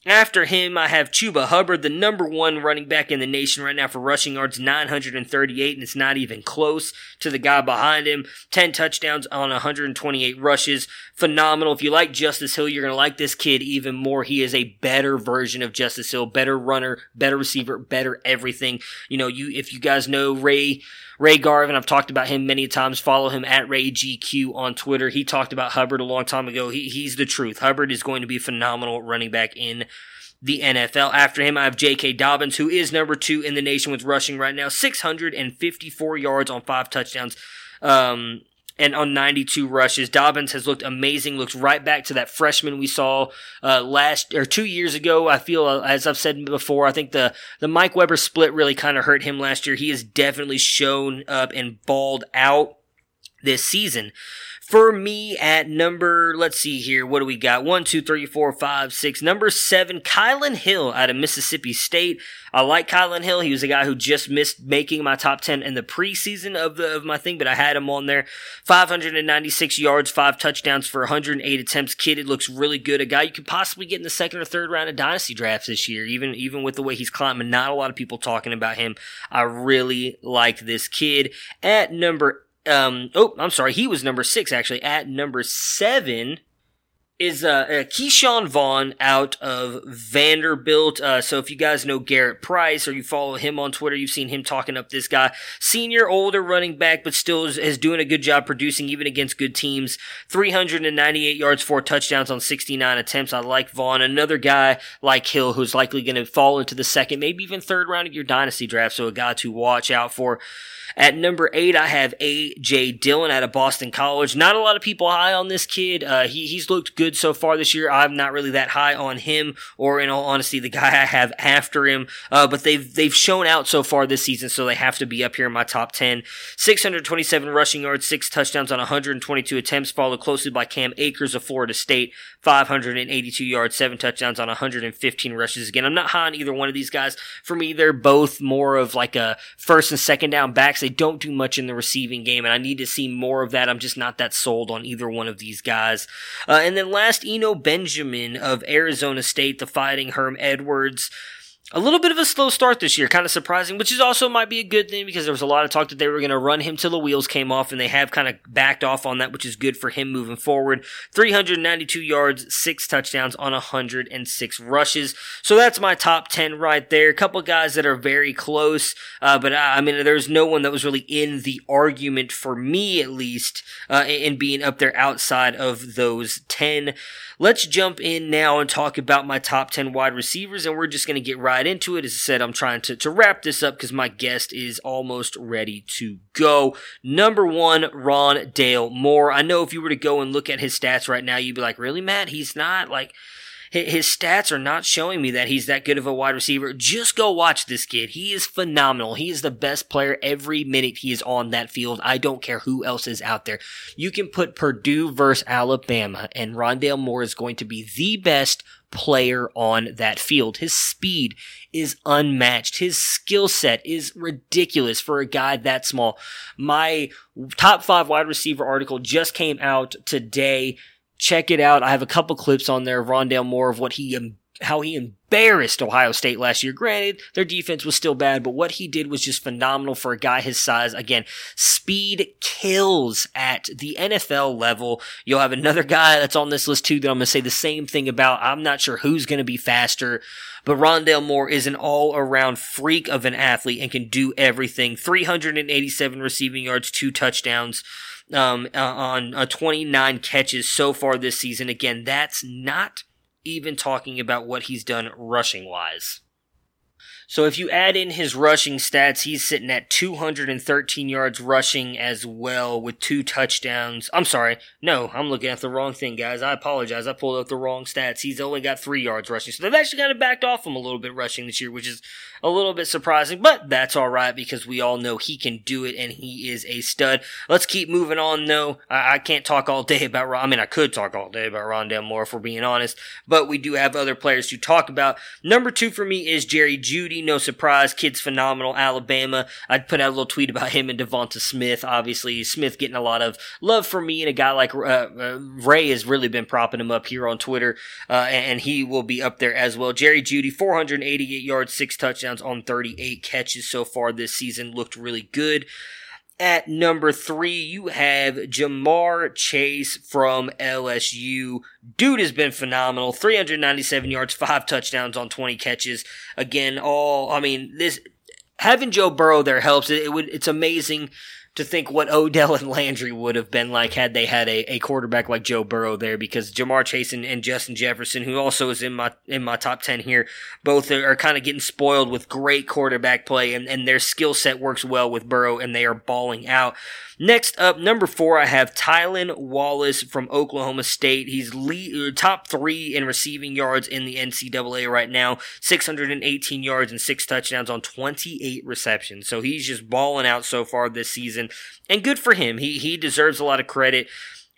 After him, I have Chuba Hubbard, the number one running back in the nation right now for rushing yards, 938, and it's not even close to the guy behind him. 10 touchdowns on 128 rushes. Phenomenal. If you like Justice Hill, you're going to like this kid even more. He is a better version of Justice Hill, better runner, better receiver, better everything. You know, you, if you guys know Ray, Ray Garvin, I've talked about him many times. Follow him at RayGQ on Twitter. He talked about Hubbard a long time ago. He, he's the truth. Hubbard is going to be phenomenal running back in the NFL. After him, I have J.K. Dobbins, who is number two in the nation with rushing right now, 654 yards on five touchdowns. Um, and on 92 rushes. Dobbins has looked amazing. Looks right back to that freshman we saw uh, last or two years ago. I feel, uh, as I've said before, I think the the Mike Weber split really kind of hurt him last year. He has definitely shown up and balled out this season. For me at number, let's see here, what do we got? One, two, three, four, five, six. Number seven, Kylin Hill out of Mississippi State. I like Kylin Hill. He was a guy who just missed making my top 10 in the preseason of the, of my thing, but I had him on there. 596 yards, five touchdowns for 108 attempts. Kid, it looks really good. A guy you could possibly get in the second or third round of dynasty drafts this year, even, even with the way he's climbing. Not a lot of people talking about him. I really like this kid. At number um, oh, I'm sorry, he was number six actually. At number seven is uh, uh Ke'Shawn Vaughn out of Vanderbilt. Uh, so if you guys know Garrett Price or you follow him on Twitter, you've seen him talking up this guy. Senior, older running back, but still is, is doing a good job producing even against good teams. 398 yards, four touchdowns on 69 attempts. I like Vaughn. Another guy like Hill who's likely going to fall into the second, maybe even third round of your dynasty draft. So a guy to watch out for. At number eight, I have A.J. Dillon out of Boston College. Not a lot of people high on this kid. Uh, he, he's looked good so far this year. I'm not really that high on him, or in all honesty, the guy <laughs> I have after him. Uh, but they've they've shown out so far this season, so they have to be up here in my top ten. 627 rushing yards, six touchdowns on 122 attempts, followed closely by Cam Akers of Florida State, 582 yards, seven touchdowns on 115 rushes. Again, I'm not high on either one of these guys. For me, they're both more of like a first and second down backs. They don't do much in the receiving game, and I need to see more of that. I'm just not that sold on either one of these guys. Uh, and then last, Eno Benjamin of Arizona State, the Fighting Herm Edwards a little bit of a slow start this year, kind of surprising, which is also might be a good thing because there was a lot of talk that they were going to run him till the wheels came off, and they have kind of backed off on that, which is good for him moving forward. 392 yards, six touchdowns on 106 rushes. So that's my top 10 right there. A couple guys that are very close, uh, but I mean, there's no one that was really in the argument for me, at least, uh, in being up there outside of those 10. Let's jump in now and talk about my top 10 wide receivers, and we're just going to get right into it. As I said, I'm trying to, to wrap this up because my guest is almost ready to go. Number one, Rondale Moore. I know if you were to go and look at his stats right now, you'd be like, really, Matt? He's not like his stats are not showing me that he's that good of a wide receiver. Just go watch this kid. He is phenomenal. He is the best player every minute he is on that field. I don't care who else is out there. You can put Purdue versus Alabama, and Rondale Moore is going to be the best player on that field. His speed is unmatched. His skill set is ridiculous for a guy that small. My top five wide receiver article just came out today Check it out. I have a couple clips on there of Rondale Moore of what he how he embarrassed Ohio State last year. Granted, their defense was still bad, but what he did was just phenomenal for a guy his size. Again, speed kills at the NFL level. You'll have another guy that's on this list too that I'm going to say the same thing about. I'm not sure who's going to be faster, but Rondale Moore is an all around freak of an athlete and can do everything. 387 receiving yards, two touchdowns um, uh, on uh, 29 catches so far this season. Again, that's not even talking about what he's done rushing wise. So if you add in his rushing stats, he's sitting at 213 yards rushing as well with two touchdowns. I'm sorry. No, I'm looking at the wrong thing, guys. I apologize. I pulled up the wrong stats. He's only got three yards rushing. So they've actually kind of backed off him a little bit rushing this year, which is a little bit surprising, but that's all right because we all know he can do it and he is a stud. Let's keep moving on though. I, I can't talk all day about, Ron- I mean, I could talk all day about Rondale Moore if we're being honest, but we do have other players to talk about. Number two for me is Jerry No surprise. Kid's phenomenal. Alabama. I'd put out a little tweet about him and DeVonta Smith. Obviously, Smith getting a lot of love from me and a guy like uh, uh, Ray has really been propping him up here on Twitter, uh, and he will be up there as well. Jerry Jeudy, 488 yards, six touchdowns on 38 catches so far this season. Looked really good. At number three, you have Ja'Marr Chase from LSU. Dude has been phenomenal. 397 yards, five touchdowns on 20 catches. Again, all, I mean, this, having Joe Burrow there helps. It, it would, it's amazing to think what Odell and Landry would have been like had they had a, a quarterback like Joe Burrow there because Ja'Marr Chase and, and Justin Jefferson, who also is in my in my top ten here, both are, are kind of getting spoiled with great quarterback play and, and their skill set works well with Burrow and they are balling out. Next up, number four, I have Tylan Wallace from Oklahoma State. He's lead, uh, top three in receiving yards in the NCAA right now, 618 yards and six touchdowns on 28 receptions. So he's just balling out so far this season, and good for him. He he deserves a lot of credit.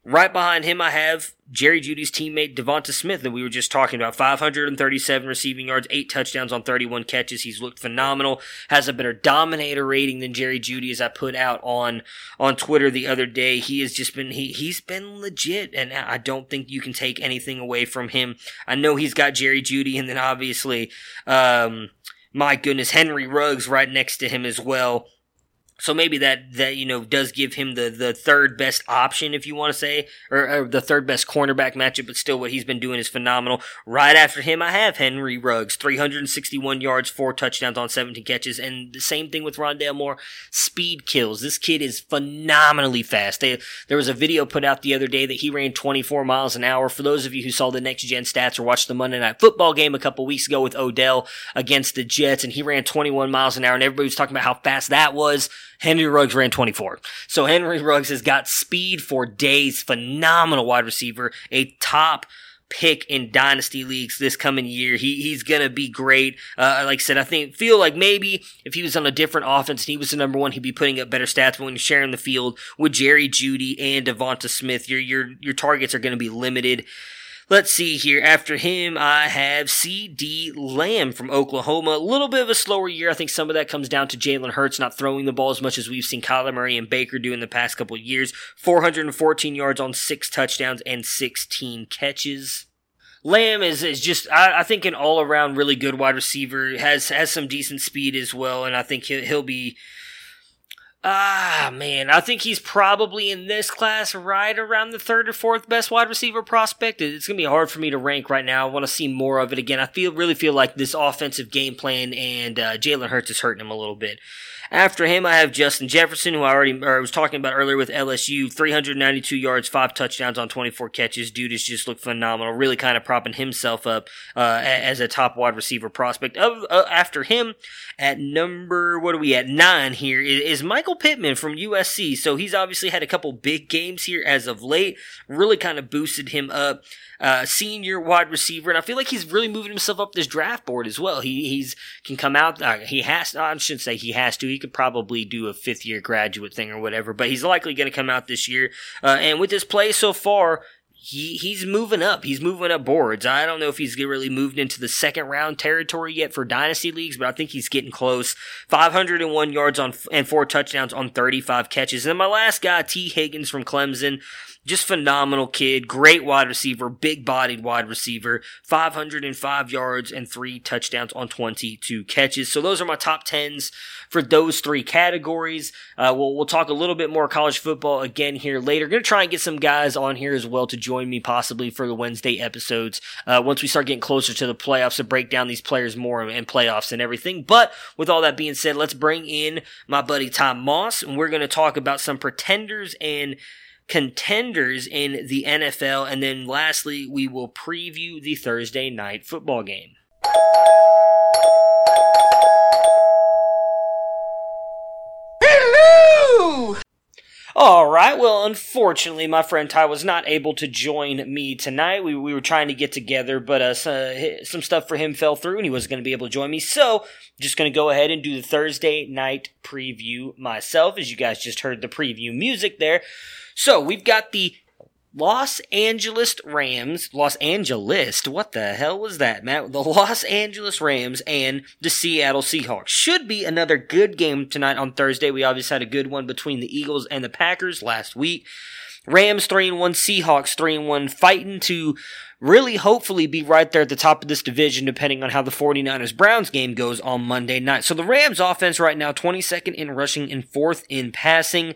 Right behind him, I have Jerry Jeudy's teammate DeVonta Smith that we were just talking about. 537 receiving yards, eight touchdowns on 31 catches. He's looked phenomenal. Has a better dominator rating than Jerry Jeudy, as I put out on on Twitter the other day. He has just been he he's been legit, and I don't think you can take anything away from him. I know he's got Jerry Jeudy, and then obviously, um, my goodness, Henry Ruggs right next to him as well. So maybe that that you know does give him the the third best option, if you want to say, or, or, the third best cornerback matchup. But still, what he's been doing is phenomenal. Right after him, I have Henry Ruggs, 361 yards, four touchdowns on 17 catches, and the same thing with Rondale Moore. Speed kills. This kid is phenomenally fast. They, there was a video put out the other day that he ran 24 miles an hour. For those of you who saw the next gen stats or watched the Monday Night Football game a couple weeks ago with Odell against the Jets, and he ran 21 miles an hour, and everybody was talking about how fast that was. Henry Ruggs ran 24. So Henry Ruggs has got speed for days. Phenomenal wide receiver. A top pick in dynasty leagues this coming year. He he's gonna be great. Uh, like I said, I think feel like maybe if he was on a different offense and he was the number one, he'd be putting up better stats. But when you're sharing the field with Jerry Jeudy and DeVonta Smith, your your your targets are gonna be limited. Let's see here. After him, I have CeeDee Lamb from Oklahoma. A little bit of a slower year. I think some of that comes down to Jalen Hurts not throwing the ball as much as we've seen Kyler Murray and Baker do in the past couple years. 414 yards on six touchdowns and 16 catches. Lamb is, is just, I, I think, an all around really good wide receiver. has has some decent speed as well, and I think he'll, he'll be Ah, man, I think he's probably in this class right around the third or fourth best wide receiver prospect. It's going to be hard for me to rank right now. I want to see more of it again. I feel really feel like this offensive game plan and uh, Jalen Hurts is hurting him a little bit. After him, I have Justin Jefferson, who I already or I was talking about earlier with LSU. 392 yards, five touchdowns on 24 catches. Dude has just looked phenomenal. Really kind of propping himself up uh, as a top wide receiver prospect. Of, uh, after him, at number what are we at nine here is Michael Pittman from USC. So he's obviously had a couple big games here as of late. Really kind of boosted him up uh, senior wide receiver, and I feel like he's really moving himself up this draft board as well. He he's can come out. Uh, he has. I shouldn't say he has to. He could probably do a fifth year graduate thing or whatever, but he's likely going to come out this year. Uh, and with his play so far, he he's moving up. He's moving up boards. I don't know if he's really moved into the second round territory yet for dynasty leagues, but I think he's getting close. 501 yards on and four touchdowns on 35 catches. And then my last guy, Tee Higgins from Clemson. Just phenomenal kid, great wide receiver, big bodied wide receiver, 505 yards and three touchdowns on 22 catches. So those are my top 10s for those three categories. Uh, we'll, we'll talk a little bit more college football again here later. Going to try and get some guys on here as well to join me possibly for the Wednesday episodes uh, once we start getting closer to the playoffs to break down these players more and playoffs and everything. But with all that being said, let's bring in my buddy Tom Moss and we're going to talk about some pretenders and contenders in the NFL. And then lastly, we will preview the Thursday night football game. All right. Well, unfortunately, my friend Ty was not able to join me tonight. We, we were trying to get together, but uh, some stuff for him fell through, and he wasn't going to be able to join me. So, just going to go ahead and do the Thursday night preview myself, as you guys just heard the preview music there. So, we've got the Los Angeles Rams, Los Angeles, what the hell was that, Matt? The Los Angeles Rams and the Seattle Seahawks. Should be another good game tonight on Thursday. We obviously had a good one between the Eagles and the Packers last week. Rams 3 and 1, Seahawks 3 and 1, fighting to really hopefully be right there at the top of this division, depending on how the 49ers Browns game goes on Monday night. So the Rams offense right now, 22nd in rushing and fourth in passing.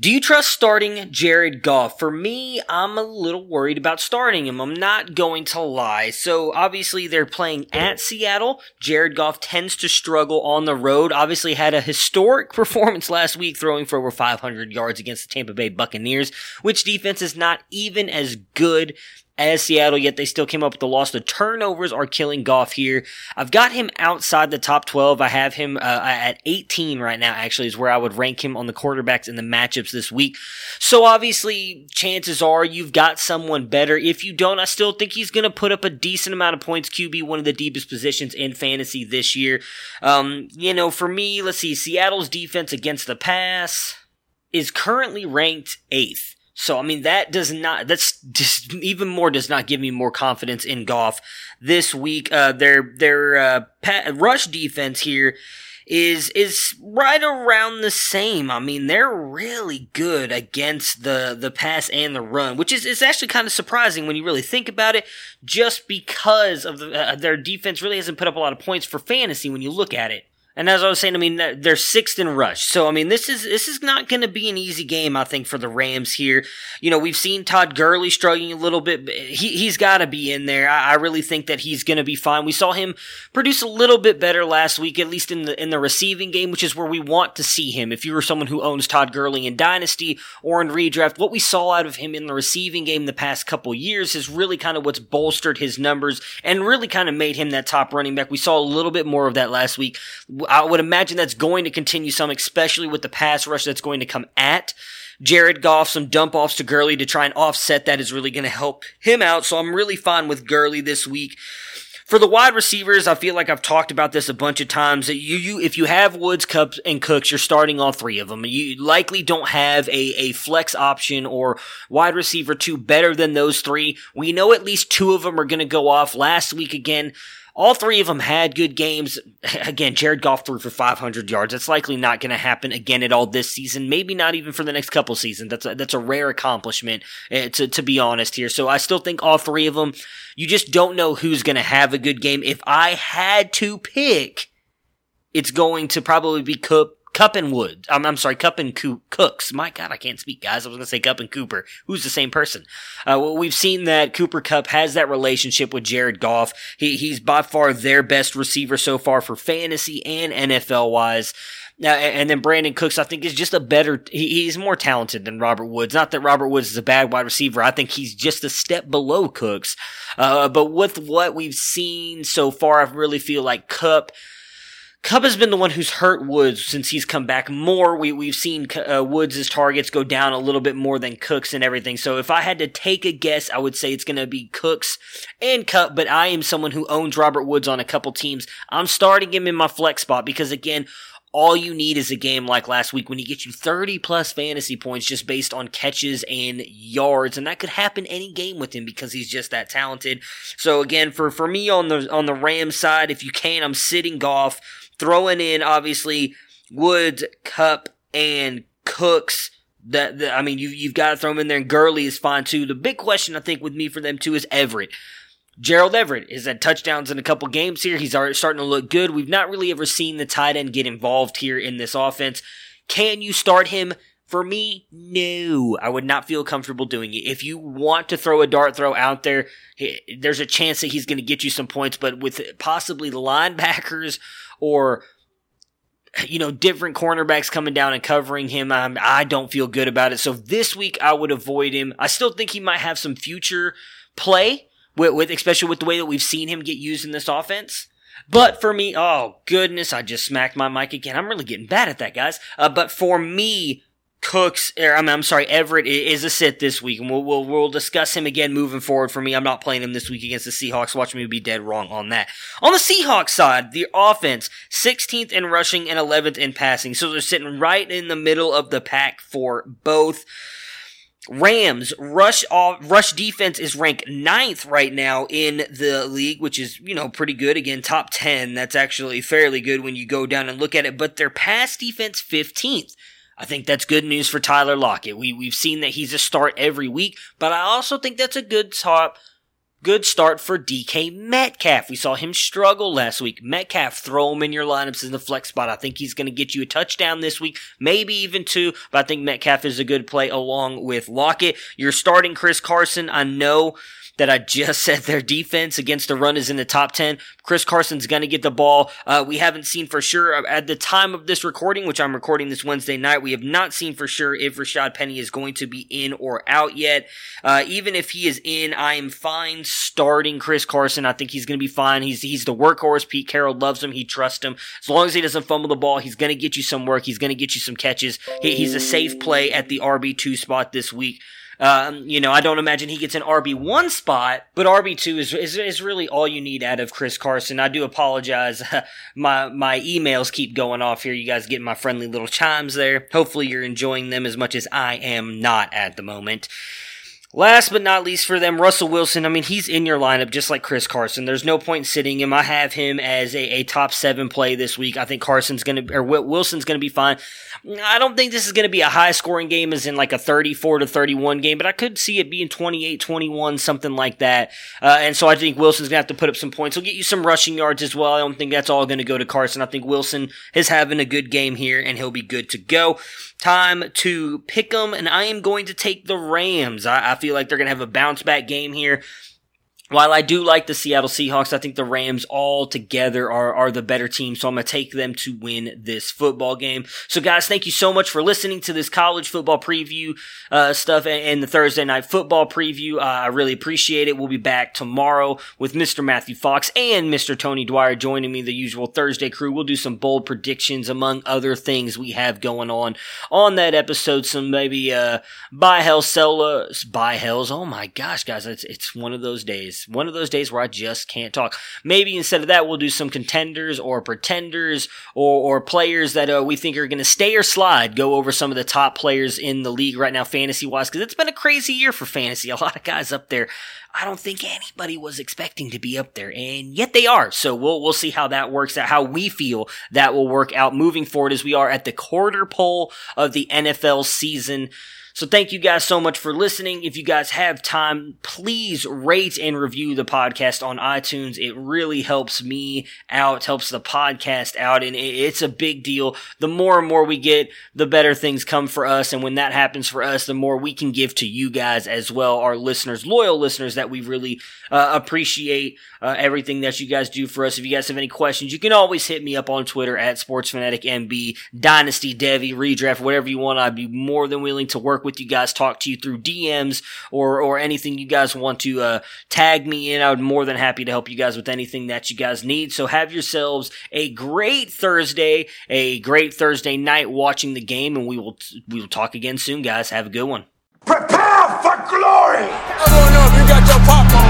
Do you trust starting Jared Goff? For me, I'm a little worried about starting him. I'm not going to lie. So obviously they're playing at Seattle. Jared Goff tends to struggle on the road. Obviously had a historic <laughs> performance last week throwing for over 500 yards against the Tampa Bay Buccaneers, which defense is not even as good as Seattle, yet they still came up with the loss. The turnovers are killing Goff here. I've got him outside the top 12. I have him uh, at 18 right now, actually, is where I would rank him on the quarterbacks in the matchups this week. So obviously, chances are you've got someone better. If you don't, I still think he's going to put up a decent amount of points. QB, one of the deepest positions in fantasy this year. Um, you know, for me, let's see, Seattle's defense against the pass is currently ranked eighth. So I mean that does not that's just even more does not give me more confidence in Goff this week. Uh, their their uh, pat, rush defense here is is right around the same. I mean they're really good against the the pass and the run, which is is actually kind of surprising when you really think about it. Just because of the, uh, their defense really hasn't put up a lot of points for fantasy when you look at it. And as I was saying, I mean they're sixth in rush, so I mean this is this is not going to be an easy game. I think for the Rams here. You know we've seen Todd Gurley struggling a little bit. He he's got to be in there. I, I, really think that he's going to be fine. We saw him produce a little bit better last week, at least in the in the receiving game, which is where we want to see him. If you were someone who owns Todd Gurley in Dynasty or in redraft, what we saw out of him in the receiving game the past couple years is really kind of what's bolstered his numbers and really kind of made him that top running back. We saw a little bit more of that last week. I would imagine that's going to continue some, especially with the pass rush that's going to come at Jared Goff. Some dump offs to Gurley to try and offset that is really going to help him out. So I'm really fine with Gurley this week. For the wide receivers, I feel like I've talked about this a bunch of times. You, you, if you have Woods, Kupp, and Cooks, you're starting all three of them. You likely don't have a, a flex option or wide receiver two better than those three. We know at least two of them are going to go off. Last week again, all three of them had good games. <laughs> Again, Jared Goff threw for 500 yards. That's likely not going to happen again at all this season. Maybe not even for the next couple seasons. That's a, that's a rare accomplishment, uh, to, to be honest here. So I still think all three of them, you just don't know who's going to have a good game. If I had to pick, it's going to probably be Kupp, Kupp and Wood. I'm, I'm sorry, Kupp and Cooks. My God, I can't speak, guys. I was going to say Kupp and Cooper. Who's the same person? Uh, well, we've seen that Cooper Kupp has that relationship with Jared Goff. He, he's by far their best receiver so far for fantasy and NFL wise. Uh, and then Brandin Cooks, I think, is just a better, he, he's more talented than Robert Woods. Not that Robert Woods is a bad wide receiver. I think he's just a step below Cooks. Uh, but with what we've seen so far, I really feel like Kupp, Kupp has been the one who's hurt Woods since he's come back more. We, we've seen uh, Woods' targets go down a little bit more than Cooks and everything. So if I had to take a guess, I would say it's going to be Cooks and Kupp, but I am someone who owns Robert Woods on a couple teams. I'm starting him in my flex spot because again, all you need is a game like last week when he gets you 30 plus fantasy points just based on catches and yards. And that could happen any game with him because he's just that talented. So again, for, for me on the, on the Rams side, if you can, I'm sitting Goff throwing in obviously Woods, Kupp, and Cooks. That, I mean, you you've got to throw them in there, and Gurley is fine too. The big question I think with me for them too is Everett. Gerald Everett has had touchdowns in a couple games here. He's already starting to look good. We've not really ever seen the tight end get involved here in this offense. Can you start him? For me, no. I would not feel comfortable doing it. If you want to throw a dart throw out there, there's a chance that he's going to get you some points, but with possibly linebackers or you know, different cornerbacks coming down and covering him. Um, I don't feel good about it. So this week I would avoid him. I still think he might have some future play with, with, especially with the way that we've seen him get used in this offense. But for me, oh goodness, I just smacked my mic again. I'm really getting bad at that, guys. Uh, but for me, Cooks, er, or I mean, I'm sorry, Everett is a sit this week, and we'll, we'll we'll discuss him again moving forward. For me, I'm not playing him this week against the Seahawks. Watch me be dead wrong on that. On the Seahawks side, the offense 16th in rushing and 11th in passing, so they're sitting right in the middle of the pack for both. Rams rush off, rush defense is ranked ninth right now in the league, which is, you know, pretty good. Again, top 10. That's actually fairly good when you go down and look at it, but their pass defense 15th. I think that's good news for Tyler Lockett. We, we've seen that he's a start every week, but I also think that's a good top, good start for DK Metcalf. We saw him struggle last week. Metcalf, throw him in your lineups in the flex spot. I think he's going to get you a touchdown this week, maybe even two, but I think Metcalf is a good play along with Lockett. You're starting Chris Carson. I know that I just <laughs> said their defense against the run is in the top 10. Chris Carson's going to get the ball. Uh, we haven't seen for sure at the time of this recording, which I'm recording this Wednesday night, we have not seen for sure if Rashad Penny is going to be in or out yet. Uh, even if he is in, I am fine starting Chris Carson. I think he's going to be fine. He's, he's the workhorse. Pete Carroll loves him. He trusts him. As long as he doesn't fumble the ball, he's going to get you some work. He's going to get you some catches. He, he's a safe play at the RB2 spot this week. Um, you know, I don't imagine he gets an RB one spot, but RB two is, is is really all you need out of Chris Carson. I do apologize, <laughs> my my emails keep going off here. You guys getting my friendly little chimes there. Hopefully, you're enjoying them as much as I am not at the moment. Last but not least for them, Russell Wilson. I mean, he's in your lineup just like Chris Carson. There's no point sitting him. I have him as a, a top seven play this week. I think Carson's going to, or Wilson's going to be fine. I don't think this is going to be a high scoring game as in like a 34 to 31 game, but I could see it being 28 21, something like that. Uh, and so I think Wilson's going to have to put up some points. He'll get you some rushing yards as well. I don't think that's all going to go to Carson. I think Wilson is having a good game here and he'll be good to go. Time to pick them, and I am going to take the Rams. I, I feel like they're going to have a bounce back game here. While I do like the Seattle Seahawks, I think the Rams all together are, are the better team. So I'm going to take them to win this football game. So guys, thank you so much for listening to this college football preview, uh, stuff and, and, the Thursday night football preview. Uh, I really appreciate it. We'll be back tomorrow with Mr. Matthew Fox and Mr. Tony Dwyer joining me, the usual Thursday crew. We'll do some bold predictions among other things we have going on on that episode. Some maybe, uh, buy hell, sell, uh, buy hells. Oh my gosh, guys, it's, it's one of those days one of those days where I just can't talk. Maybe instead of that, we'll do some contenders or pretenders or, or players that uh, we think are going to stay or slide. Go over some of the top players in the league right now, fantasy wise, because it's been a crazy year for fantasy. A lot of guys up there. I don't think anybody was expecting to be up there, and yet they are. So we'll we'll see how that works out, how we feel that will work out moving forward as we are at the quarter pole of the NFL season. So thank you guys so much for listening. If you guys have time, please rate and review the podcast on iTunes. It really helps me out, helps the podcast out, and it's a big deal. The more and more we get, the better things come for us. And when that happens for us, the more we can give to you guys as well, our listeners, loyal listeners that we really uh, appreciate uh, everything that you guys do for us. If you guys have any questions, you can always hit me up on Twitter at SportsFanaticMB, Dynasty, Devy, Redraft, whatever you want. I'd be more than willing to work with you guys, talk to you through DMs or or anything you guys want to uh, tag me in. I would more than happy to help you guys with anything that you guys need. So have yourselves a great Thursday, a great Thursday night watching the game, and we will we will talk again soon, guys. Have a good one. Prepare for glory! I don't know if you got your popcorn